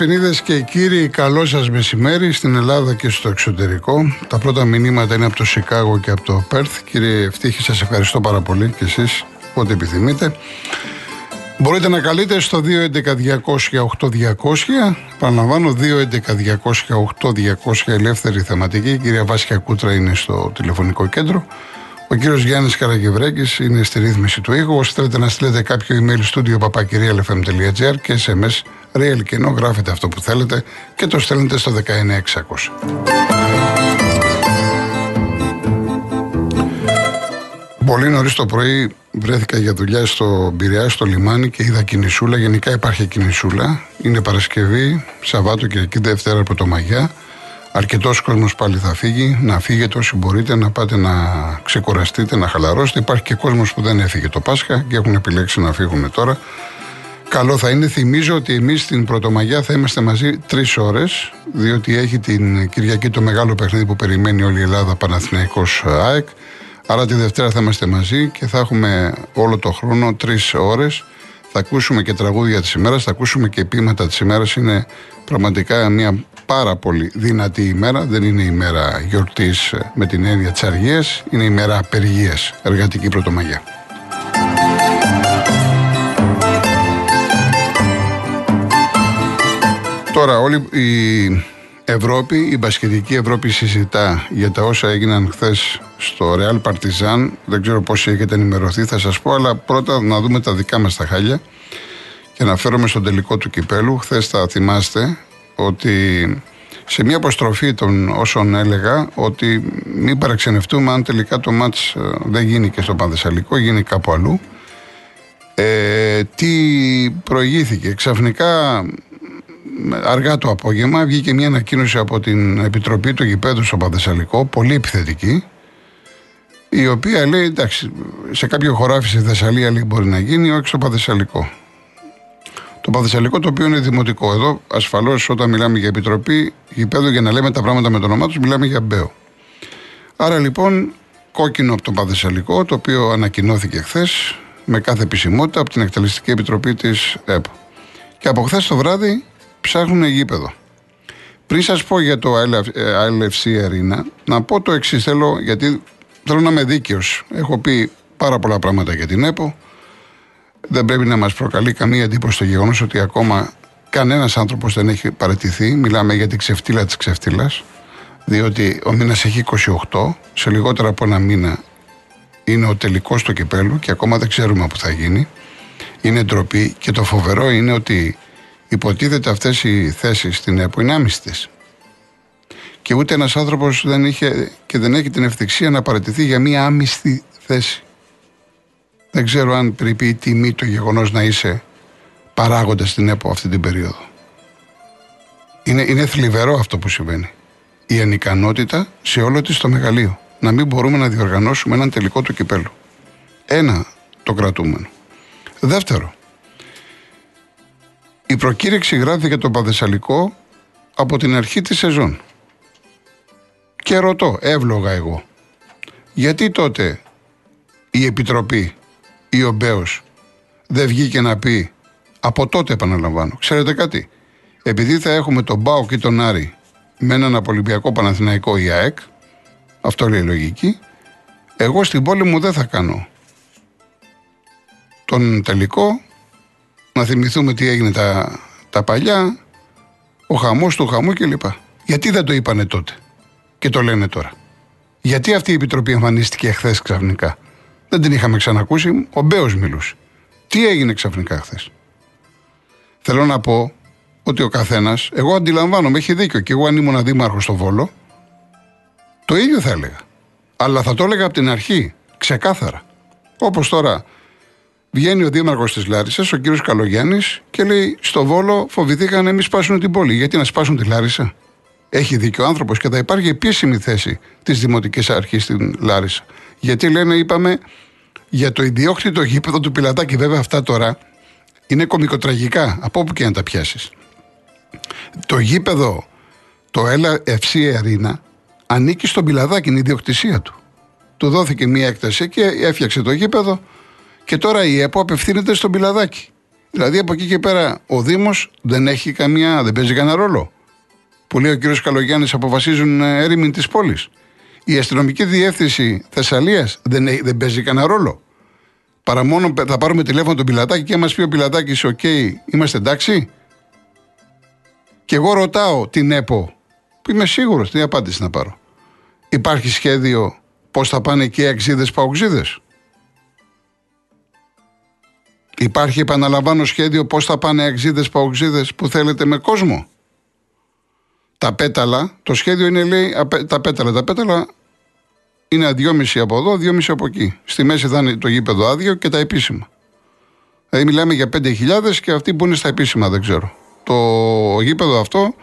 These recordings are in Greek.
Δεσποινίδε και κύριοι, καλό σας μεσημέρι στην Ελλάδα και στο εξωτερικό. Τα πρώτα μηνύματα είναι από το Σικάγο και από το Πέρθ. Κύριε Ευτύχη, σας ευχαριστώ πάρα πολύ και εσείς, ό,τι επιθυμείτε. Μπορείτε να καλείτε στο 211-200-8200. Παραλαμβάνω, 211-200-8200 ελεύθερη θεματική. Η κυρία Βάσια Κούτρα είναι στο τηλεφωνικό κέντρο. Ο κύριος Γιάννης Καραγευρέκη είναι στη ρύθμιση του ήχου. Όσοι θέλετε να στείλετε κάποιο email studio papakirialfm.gr και SMS real και ενώ γράφετε αυτό που θέλετε και το στέλνετε στο 19600. Πολύ νωρίς το πρωί βρέθηκα για δουλειά στο Πειραιά, στο λιμάνι και είδα κινησούλα. Γενικά υπάρχει κινησούλα. Είναι Παρασκευή, Σαββάτο, Κυριακή, Δευτέρα από το Μαγιά. Αρκετός κόσμος πάλι θα φύγει. Να φύγετε όσοι μπορείτε, να πάτε να ξεκουραστείτε, να χαλαρώσετε. Υπάρχει και κόσμος που δεν έφυγε το Πάσχα και έχουν επιλέξει να φύγουν τώρα. Καλό θα είναι. Θυμίζω ότι εμείς στην Πρωτομαγιά θα είμαστε μαζί τρεις ώρες, διότι έχει την Κυριακή το μεγάλο παιχνίδι που περιμένει όλη η Ελλάδα Παναθηναϊκός ΑΕΚ. Άρα τη Δευτέρα θα είμαστε μαζί και θα έχουμε όλο το χρόνο τρεις ώρες. Θα ακούσουμε και τραγούδια της ημέρας, θα ακούσουμε και ποίηματα της ημέρας. Είναι πραγματικά μια πάρα πολύ δυνατή ημέρα. Δεν είναι ημέρα γιορτής με την έννοια της αργίας, είναι ημέρα απεργίας, εργατική πρωτομαγιά. Τώρα, όλη η Ευρώπη, η μπασκετική Ευρώπη συζητά για τα όσα έγιναν χθες στο Real Partizan. Δεν ξέρω πόσοι έχετε ενημερωθεί, θα σας πω, αλλά πρώτα να δούμε τα δικά μας τα χάλια και να φέρουμε στον τελικό του κυπέλου. Χθες θα θυμάστε ότι σε μια αποστροφή των όσων έλεγα ότι μην παραξενευτούμε αν τελικά το μάτς ε, δεν γίνει και στο Πανθεσσαλικό, γίνει κάπου αλλού. Ε, τι προηγήθηκε. Ξαφνικά αργά το απόγευμα βγήκε μια ανακοίνωση από την Επιτροπή του Γηπέδου στο Παδεσσαλικό, πολύ επιθετική, η οποία λέει εντάξει, σε κάποιο χωράφι στη Θεσσαλία λέει, μπορεί να γίνει, όχι στο Παδεσσαλικό. Το Παδεσσαλικό το οποίο είναι δημοτικό. Εδώ ασφαλώς όταν μιλάμε για Επιτροπή Γηπέδου για να λέμε τα πράγματα με το όνομά τους, μιλάμε για Μπέο. Άρα λοιπόν κόκκινο από το Παδεσσαλικό, το οποίο ανακοινώθηκε χθες με κάθε επισημότητα από την Εκτελεστική Επιτροπή της ΕΠΟ. Και από χθες το βράδυ ψάχνουν γήπεδο. Πριν σας πω για το ILFC Arena, να πω το εξής. Θέλω, γιατί θέλω να είμαι δίκαιος. Έχω πει πάρα πολλά πράγματα για την ΕΠΟ. Δεν πρέπει να μας προκαλεί καμία εντύπωση το γεγονός ότι ακόμα κανένας άνθρωπος δεν έχει παραιτηθεί. Μιλάμε για την ξεφτύλα της ξεφτύλας. Διότι ο μήνας έχει 28, σε λιγότερο από ένα μήνα είναι ο τελικός του κυπέλου και ακόμα δεν ξέρουμε πού θα γίνει. Είναι ντροπή και το φοβερό είναι ότι Υποτίθεται αυτές οι θέσεις στην ΕΠΟ είναι άμυστες. Και ούτε ένας άνθρωπος δεν είχε και δεν έχει την ευθυξία να παρατηθεί για μία άμυστη θέση. Δεν ξέρω αν πρέπει η τιμή το γεγονός να είσαι παράγοντας στην ΕΠΟ αυτή την περίοδο. Είναι, είναι θλιβερό αυτό που συμβαίνει. Η ανικανότητα σε όλο της το μεγαλείο. Να μην μπορούμε να διοργανώσουμε έναν τελικό του κυπέλου. Ένα το κρατούμενο. Δεύτερο, η προκήρυξη γράφει το Παδεσσαλικό από την αρχή της σεζόν. Και ρωτώ, εύλογα εγώ, γιατί τότε η Επιτροπή ή ο Μπέος δεν βγήκε να πει, από τότε επαναλαμβάνω, ξέρετε κάτι, επειδή θα έχουμε τον Μπάο και τον Άρη με έναν Απολυμπιακό Παναθηναϊκό ΙΑΕΚ, αυτό λέει λογική, εγώ στην πόλη μου δεν θα κάνω τον τελικό να θυμηθούμε τι έγινε τα, τα παλιά, ο χαμός του χαμού κλπ. Γιατί δεν το είπανε τότε και το λένε τώρα. Γιατί αυτή η επιτροπή εμφανίστηκε χθες ξαφνικά. Δεν την είχαμε ξανακούσει, ο Μπέος μιλούσε. Τι έγινε ξαφνικά χθες. Θέλω να πω ότι ο καθένας, εγώ αντιλαμβάνομαι, έχει δίκιο και εγώ αν ήμουν δήμαρχο στο Βόλο, το ίδιο θα έλεγα. Αλλά θα το έλεγα από την αρχή, ξεκάθαρα. Όπως τώρα Βγαίνει ο δήμαρχος της Λάρισας, ο κύριος Καλογιάννης, και λέει: Στο Βόλο φοβηθήκαν να μην σπάσουν την πόλη. Γιατί να σπάσουν τη Λάρισα; Έχει δίκιο ο άνθρωπος και θα υπάρχει επίσημη θέση της Δημοτικής Αρχής στην Λάρισα. Γιατί λένε, είπαμε, για το ιδιόκτητο γήπεδο του Πιλατάκη. Βέβαια, αυτά τώρα είναι κομικοτραγικά, από όπου και να τα πιάσεις. Το γήπεδο, το ΕΛΑ FC Arena, ανήκει στον Πιλαδάκη, είναι η ιδιοκτησία του. Του δόθηκε μία έκταση και έφτιαξε το γήπεδο και τώρα η ΕΠΟ απευθύνεται στον πιλαδάκι. Δηλαδή από εκεί και πέρα ο Δήμος δεν έχει καμία, δεν παίζει κανένα ρόλο. Που λέει ο κύριος Καλογιάννης αποφασίζουν ε, έρημοι της πόλης. Η αστυνομική διεύθυνση Θεσσαλίας δεν, δεν παίζει κανένα ρόλο. Παρά μόνο θα πάρουμε τηλέφωνο τον πιλατάκι και μας πει ο πιλατάκι, οκ, είμαστε εντάξει. Και εγώ ρωτάω την ΕΠΟ, που είμαι σίγουρος την απάντηση να πάρω. Υπάρχει σχέδιο πώς θα πάνε και οι ΑΕΚτζήδες ΠΑΟΚτσήδες. Υπάρχει, επαναλαμβάνω, σχέδιο πώς θα πάνε ΑΕΚτζήδες ΠΑΟΚτσήδες που θέλετε με κόσμο; Τα πέταλα, το σχέδιο είναι λέει τα πέταλα. Τα πέταλα είναι 2,5 από εδώ, 2,5 από εκεί. Στη μέση θα είναι το γήπεδο άδειο και τα επίσημα. Δηλαδή μιλάμε για 5.000 και αυτοί που είναι στα επίσημα δεν ξέρω. Το γήπεδο αυτό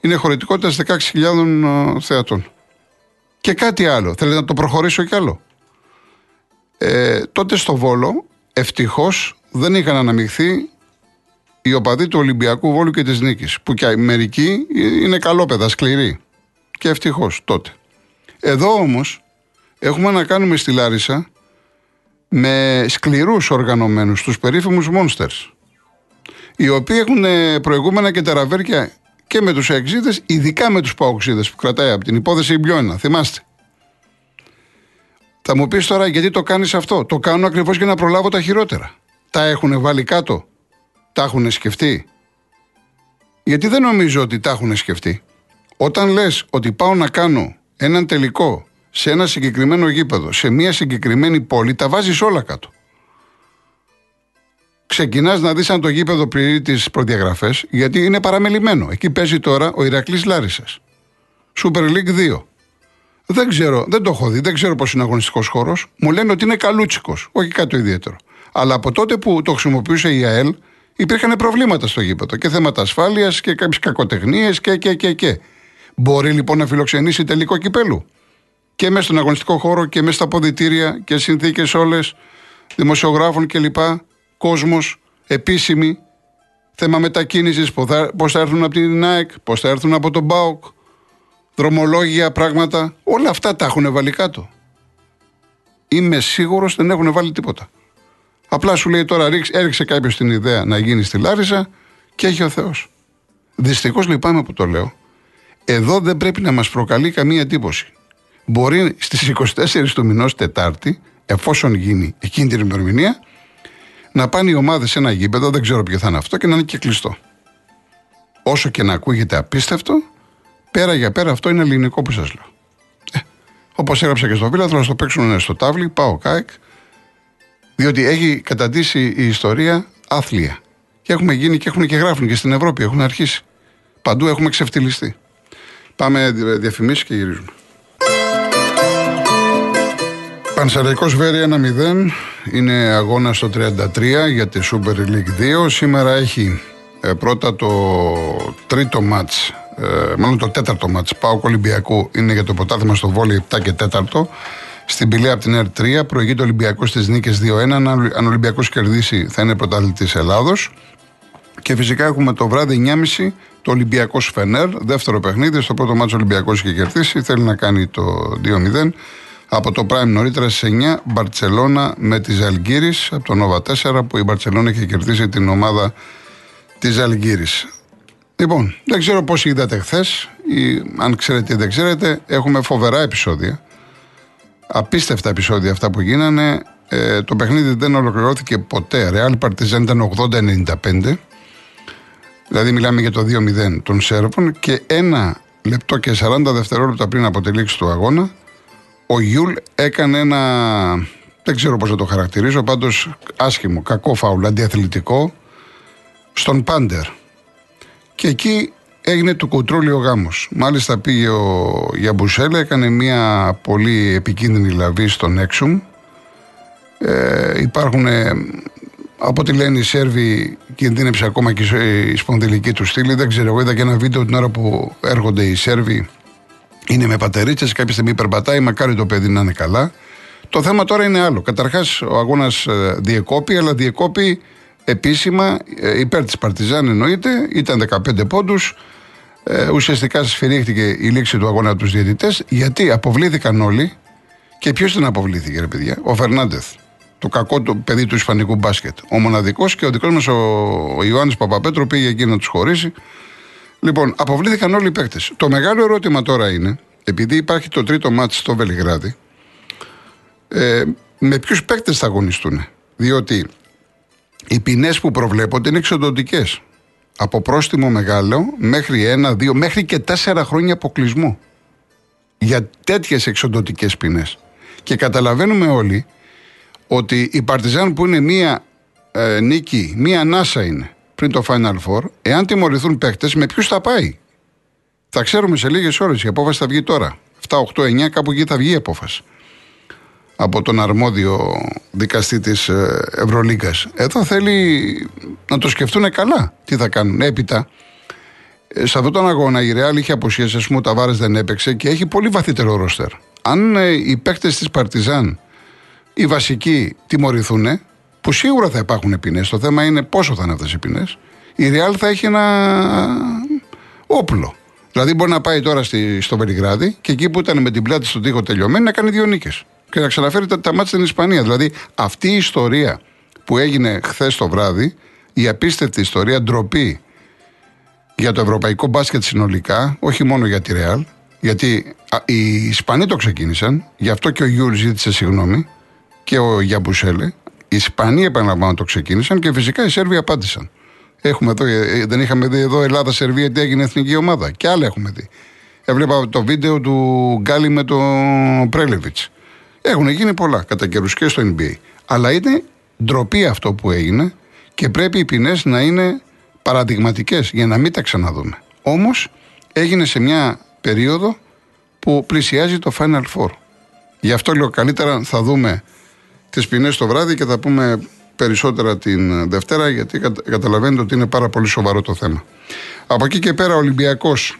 είναι χωρητικότητα 16.000 θεατών. Και κάτι άλλο. Θέλετε να το προχωρήσω κι άλλο. Ε, τότε στο Βόλο, ευτυχώς δεν είχαν αναμειχθεί οι οπαδοί του Ολυμπιακού Βόλου και της Νίκης. Που και μερικοί είναι καλόπεδα, σκληροί. Και ευτυχώς τότε. Εδώ όμως έχουμε να κάνουμε στη Λάρισα με σκληρούς οργανωμένους, τους περίφημους Monsters. Οι οποίοι έχουν προηγούμενα και τεραβέρκια και με τους εξίδε, ειδικά με τους παοξίδες που κρατάει από την υπόθεση Ιμπλιόνα. Θυμάστε. Θα μου πεις τώρα γιατί το κάνεις αυτό. Το κάνω ακριβώς για να προλάβω τα χειρότερα. Τα έχουν βάλει κάτω. Τα έχουν σκεφτεί. Γιατί δεν νομίζω ότι τα έχουν σκεφτεί. Όταν λες ότι πάω να κάνω έναν τελικό σε ένα συγκεκριμένο γήπεδο, σε μια συγκεκριμένη πόλη, τα βάζεις όλα κάτω. Ξεκινάς να δεις αν το γήπεδο πληρεί τις προδιαγραφές, γιατί είναι παραμελημένο. Εκεί παίζει τώρα ο Ηρακλής Λάρισας. Super League 2. Δεν ξέρω, δεν το έχω δει, δεν ξέρω πώς είναι αγωνιστικός χώρος. Μου λένε ότι είναι καλούτσικος, όχι κάτι ιδιαίτερο. Αλλά από τότε που το χρησιμοποιούσε η ΑΕΛ, υπήρχαν προβλήματα στο γήπεδο και θέματα ασφάλειας και κάποιες κακοτεχνίες και, και, και, και. Μπορεί λοιπόν να φιλοξενήσει τελικό κυπέλου; Και μέσα στον αγωνιστικό χώρο και μέσα στα ποδητήρια και συνθήκες όλες δημοσιογράφων κλπ. Κόσμος, επίσημοι. Θέμα μετακίνησης, πώς θα έρθουν από την ΑΕΚ, πώς θα έρθουν από τον ΜΠΑΟΚ, δρομολόγια, πράγματα. Όλα αυτά τα έχουν βάλει κάτω. Είμαι σίγουρος δεν έχουν βάλει τίποτα. Απλά σου λέει τώρα έριξε κάποιος την ιδέα να γίνει στη Λάρισα και έχει ο Θεός. Δυστυχώς λυπάμαι που το λέω. Εδώ δεν πρέπει να μας προκαλεί καμία εντύπωση. Μπορεί στις 24 του μηνός Τετάρτη, εφόσον γίνει εκείνη την ημερομηνία, να πάνε οι ομάδες σε ένα γήπεδο, δεν ξέρω ποιο θα είναι αυτό, και να είναι και κλειστό. Όσο και να ακούγεται απίστευτο, πέρα για πέρα αυτό είναι ελληνικό που σας λέω. Ε, Όπως έγραψα και στο βίλα, θα το παίξουν στο τάβλι, πάω ΚΑΕΚ, διότι έχει καταντήσει η ιστορία άθλια. Και έχουμε γίνει και έχουν και γράφουν και στην Ευρώπη, έχουν αρχίσει. Παντού έχουμε ξεφτυλιστεί. Πάμε διαφημίσεις και γυρίζουμε. Πανσεραϊκός Βέρη 1-0 είναι αγώνα στο 33 για τη Super League 2. Σήμερα έχει ε, πρώτα το τρίτο μάτς, ε, μάλλον το τέταρτο μάτς Πάου Ολυμπιακού είναι για το ποτάθημα στο βόλιο 7 και 4 στην πηλαία από την ΕΡ3 προηγείται ο Ολυμπιακός στις νίκες 2-1 αν ο Ολυμπιακός κερδίσει θα είναι πρωταθλητής Ελλάδος και φυσικά έχουμε το βράδυ 9.30 το Ολυμπιακός Φενέρ, δεύτερο παιχνίδι. Στο πρώτο μάτσο Ολυμπιακός είχε κερδίσει. Θέλει να κάνει το 2-0. Από το Prime νωρίτερα στις 9, Μπαρσελόνα με τη Ζαλγκύρη από το Νόβα 4 που η Μπαρσελόνα είχε κερδίσει την ομάδα της Ζαλγκίρις. Λοιπόν, δεν ξέρω πώς είδατε χθες, ή αν ξέρετε ή δεν ξέρετε, έχουμε φοβερά επεισόδια. Απίστευτα επεισόδια αυτά που γίνανε. Ε, το παιχνίδι δεν ολοκληρώθηκε ποτέ. Ρεάλ Παρτιζάν ήταν 80-95. Δηλαδή μιλάμε για το 2-0 των Σέρβων και ένα λεπτό και 40 δευτερόλεπτα πριν από τη λήξη του αγώνα ο Γιούλ έκανε ένα, δεν ξέρω πώς θα το χαρακτηρίζω, πάντως άσχημο, κακό φάουλ, αντιαθλητικό, στον Πάντερ. Και εκεί έγινε του κουτρούλι ο γάμος. Μάλιστα πήγε ο Γιαμπουσέλα, έκανε μια πολύ επικίνδυνη λαβή στον Έξουμ. Ε, υπάρχουν, από ό,τι λένε οι Σέρβοι, κινδύνεψε ακόμα και η σπονδυλική του στήλη. Δεν ξέρω, εγώ είδα και ένα βίντεο την ώρα που έρχονται οι Σέρβοι είναι με πατερίτσες, κάποια στιγμή περπατάει, μακάρι το παιδί να είναι καλά. Το θέμα τώρα είναι άλλο. Καταρχάς, ο αγώνας ε, διεκόπη, αλλά διεκόπη επίσημα ε, υπέρ της Παρτιζάν εννοείται. Ήταν 15 πόντους. Ε, ουσιαστικά σφυρίχτηκε η λήξη του αγώνα τους διαιτητές, γιατί αποβλήθηκαν όλοι. Και ποιος δεν αποβλήθηκε, ρε παιδιά, ο Φερνάντεθ. Το κακό το παιδί του Ισπανικού μπάσκετ. Ο μοναδικός και ο δικός μας ο, ο Ιωάννης Παπαπέτρο πήγε εκεί να τους χωρίσει. Λοιπόν, αποβλήθηκαν όλοι οι παίκτες. Το μεγάλο ερώτημα τώρα είναι, επειδή υπάρχει το τρίτο μάτι στο Βελιγράδι, ε, με ποιους παίκτες θα αγωνιστούν. Διότι οι ποινές που προβλέπονται είναι εξοντοτικές. Από πρόστιμο μεγάλο μέχρι ένα, δύο, μέχρι και τέσσερα χρόνια αποκλεισμού. Για τέτοιες εξοντοτικές ποινές. Και καταλαβαίνουμε όλοι ότι η Παρτιζάν που είναι μία ε, νίκη, μία ανάσα είναι πριν το Final Four, εάν τιμωρηθούν παίχτε, με ποιους θα πάει; Θα ξέρουμε σε λίγες ώρες. Η απόφαση θα βγει τώρα. 7, 8, 9, κάπου εκεί θα βγει η απόφαση. Από τον αρμόδιο δικαστή της ε, Ευρωλίγκας. Εδώ θέλει να το σκεφτούν καλά τι θα κάνουν. Έπειτα, ε, σε αυτόν τον αγώνα η Ρεάλ είχε αποσχέσει, ας πούμε, ο Ταβάρες δεν έπαιξε και έχει πολύ βαθύτερο ρόστερ. Αν ε, οι παίκτες της Παρτιζάν, οι βασικοί, τιμωρηθούν, που σίγουρα θα υπάρχουν ποινές. Το θέμα είναι πόσο θα είναι αυτές οι ποινές. Η Ρεάλ θα έχει ένα όπλο. Δηλαδή μπορεί να πάει τώρα στη, στο Βελιγράδι και εκεί που ήταν με την πλάτη στον τοίχο τελειωμένη να κάνει δύο νίκες. Και να ξαναφέρει τα, τα μάτια στην Ισπανία. Δηλαδή αυτή η ιστορία που έγινε χθες το βράδυ, η απίστευτη ιστορία, ντροπή για το ευρωπαϊκό μπάσκετ συνολικά, όχι μόνο για τη Ρεάλ, γιατί α, οι Ισπανοί το ξεκίνησαν, γι' αυτό και ο Γιούλ ζήτησε συγγνώμη και ο Γιαμπουσέλε. Οι Ισπανοί, επαναλαμβάνω, το ξεκίνησαν και φυσικά οι Σέρβοι απάντησαν. Έχουμε εδώ, ε, δεν είχαμε δει εδώ Ελλάδα-Σερβία τι έγινε εθνική ομάδα. Και άλλα έχουμε δει. Έβλεπα το βίντεο του Γκάλι με τον Πρέλεβιτς. Έχουν γίνει πολλά κατά καιρούς και στο NBA. Αλλά είναι ντροπή αυτό που έγινε και πρέπει οι ποινές να είναι παραδειγματικές για να μην τα ξαναδούμε. Όμως έγινε σε μια περίοδο που πλησιάζει το Final Four. Γι' αυτό λέω καλύτερα θα δούμε τις ποινές το βράδυ και θα πούμε περισσότερα την Δευτέρα, γιατί καταλαβαίνετε ότι είναι πάρα πολύ σοβαρό το θέμα. Από εκεί και πέρα, ο Ολυμπιακός,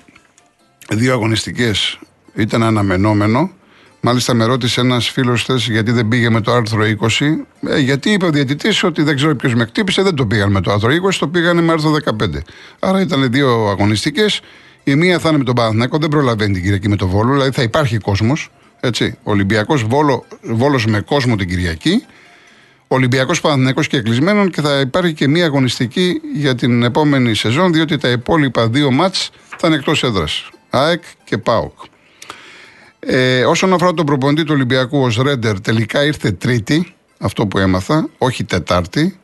δύο αγωνιστικές ήταν αναμενόμενο. Μάλιστα, με ρώτησε ένας φίλος θε γιατί δεν πήγε με το άρθρο 20. Ε, γιατί είπε ο διαιτητής ότι δεν ξέρω ποιος με χτύπησε, δεν το πήγαν με το άρθρο 20, το πήγανε με άρθρο 15. Άρα ήταν δύο αγωνιστικές. Η μία θα είναι με τον Παναθηναϊκό, δεν προλαβαίνει την Κυριακή με το Βόλο, δηλαδή θα υπάρχει κόσμος. Έτσι. Ολυμπιακός Βόλο, Βόλος με κόσμο την Κυριακή. Ολυμπιακός Παναθυνέκο και κλεισμένων και θα υπάρχει και μία αγωνιστική για την επόμενη σεζόν, διότι τα υπόλοιπα δύο μάτς θα είναι εκτός έδρας. ΑΕΚ και ΠΑΟΚ. Ε, όσον αφορά τον προπονητή του Ολυμπιακού, ο Ρέντερ τελικά ήρθε Τρίτη, αυτό που έμαθα, όχι Τετάρτη.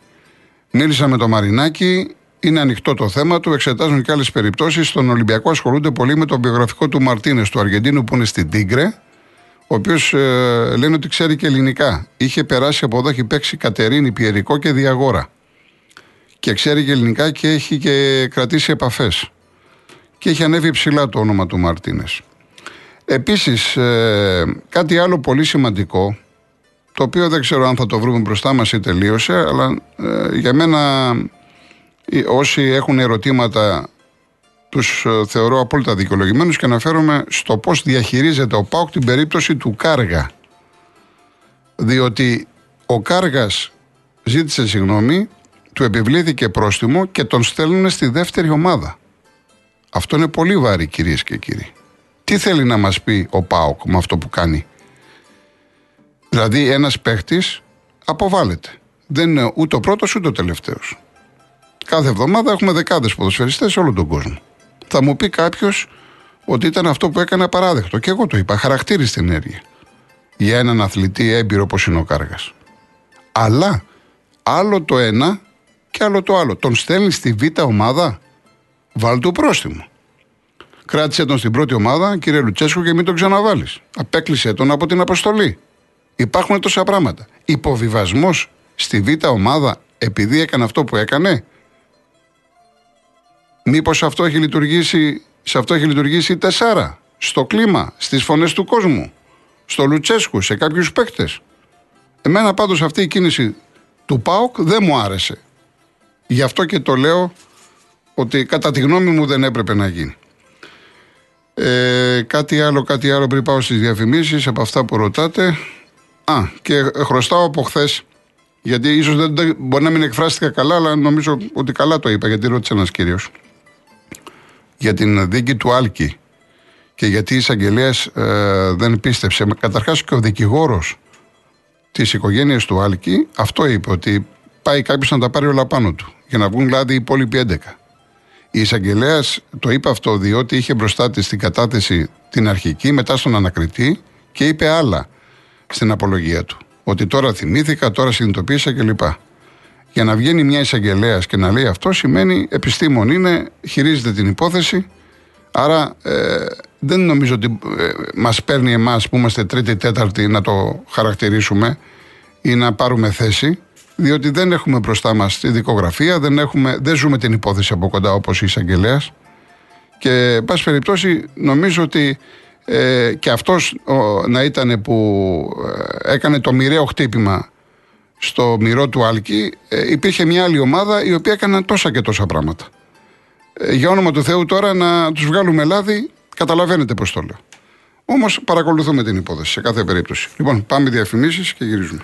Μίλησα με τον Μαρινάκη, είναι ανοιχτό το θέμα του, εξετάζουν και άλλες περιπτώσεις. Στον Ολυμπιακό ασχολούνται πολύ με το βιογραφικό του Μαρτίνες, του Αργεντίνου που είναι στην Τίγκρε ο οποίος ε, λένε ότι ξέρει και ελληνικά. Είχε περάσει από εδώ, έχει παίξει Κατερίνη, Πιερικό και Διαγόρα. Και ξέρει και ελληνικά και έχει και κρατήσει επαφές. Και έχει ανέβει ψηλά το όνομα του Μαρτίνες. Επίσης, ε, κάτι άλλο πολύ σημαντικό, το οποίο δεν ξέρω αν θα το βρούμε μπροστά μας ή τελείωσε, αλλά ε, για μένα όσοι έχουν ερωτήματα τους ε, θεωρώ απόλυτα δικαιολογημένους και αναφέρομαι στο πώς διαχειρίζεται ο ΠΑΟΚ την περίπτωση του Κάργα. Διότι ο Κάργας ζήτησε συγγνώμη, του επιβλήθηκε πρόστιμο και τον στέλνουν στη δεύτερη ομάδα. Αυτό είναι πολύ βάρη κυρίες και κύριοι. Τι θέλει να μας πει ο ΠΑΟΚ με αυτό που κάνει; Δηλαδή ένας παίχτης αποβάλλεται. Δεν είναι ούτε ο πρώτος ούτε ο τελευταίος. Κάθε εβδομάδα έχουμε δεκάδες ποδοσφαιριστές σε όλο τον κόσμο. Θα μου πει κάποιος ότι ήταν αυτό που έκανε απαράδεκτο. Και εγώ το είπα. Χαρακτήριστη ενέργεια. Για έναν αθλητή έμπειρο όπως είναι ο Κάργας. Αλλά άλλο το ένα και άλλο το άλλο. Τον στέλνει στη β' ομάδα. Βάλ του πρόστιμο. Κράτησε τον στην πρώτη ομάδα, κύριε Λουτσέσκου, και μην τον ξαναβάλεις. Απέκλεισε τον από την αποστολή. Υπάρχουν τόσα πράγματα. Υποβιβασμός στη β' ομάδα επειδή έκανε αυτό που έκανε. Μήπως αυτό έχει λειτουργήσει, σε αυτό έχει λειτουργήσει η Τεσάρα, στο κλίμα, στις φωνές του κόσμου, στο Λουτσέσκου, σε κάποιους παίκτες. Εμένα πάντως αυτή η κίνηση του ΠΑΟΚ δεν μου άρεσε. Γι' αυτό και το λέω ότι κατά τη γνώμη μου δεν έπρεπε να γίνει. Ε, κάτι άλλο, κάτι άλλο πριν πάω στις διαφημίσεις από αυτά που ρωτάτε. Α, και χρωστάω από χθες. Γιατί ίσως δεν, μπορεί να μην εκφράστηκα καλά, αλλά νομίζω ότι καλά το είπα, γιατί ρώτησε ένας κύριος για την δίκη του Άλκη και γιατί η εισαγγελέας ε, δεν πίστεψε. Καταρχάς και ο δικηγόρος της οικογένειας του Άλκη, αυτό είπε, ότι πάει κάποιος να τα πάρει όλα πάνω του. Για να βγουν δηλαδή οι υπόλοιποι 11. Η εισαγγελέας το είπε αυτό διότι είχε μπροστά της την κατάθεση την αρχική, μετά στον ανακριτή και είπε άλλα στην απολογία του. Ότι τώρα θυμήθηκα, τώρα συνειδητοποίησα κλπ. Για να βγαίνει μια εισαγγελέας και να λέει αυτό σημαίνει επιστήμον είναι, χειρίζεται την υπόθεση. Άρα ε, δεν νομίζω ότι ε, μας παίρνει εμάς που είμαστε τρίτη, τέταρτη να το χαρακτηρίσουμε ή να πάρουμε θέση διότι δεν έχουμε μπροστά μας τη δικογραφία, δεν, έχουμε, δεν ζούμε την υπόθεση από κοντά όπως η εισαγγελέας. Και, εν πάση περιπτώσει, νομίζω ότι ε, και αυτός να ήταν που ε, έκανε το μοιραίο χτύπημα στο μυρό του Άλκη, ε, υπήρχε μια άλλη ομάδα η οποία έκαναν τόσα και τόσα πράγματα. Ε, για όνομα του Θεού τώρα να τους βγάλουμε λάδι, καταλαβαίνετε πώς το λέω. Όμως παρακολουθούμε την υπόθεση σε κάθε περίπτωση. Λοιπόν, πάμε διαφημίσεις και γυρίζουμε.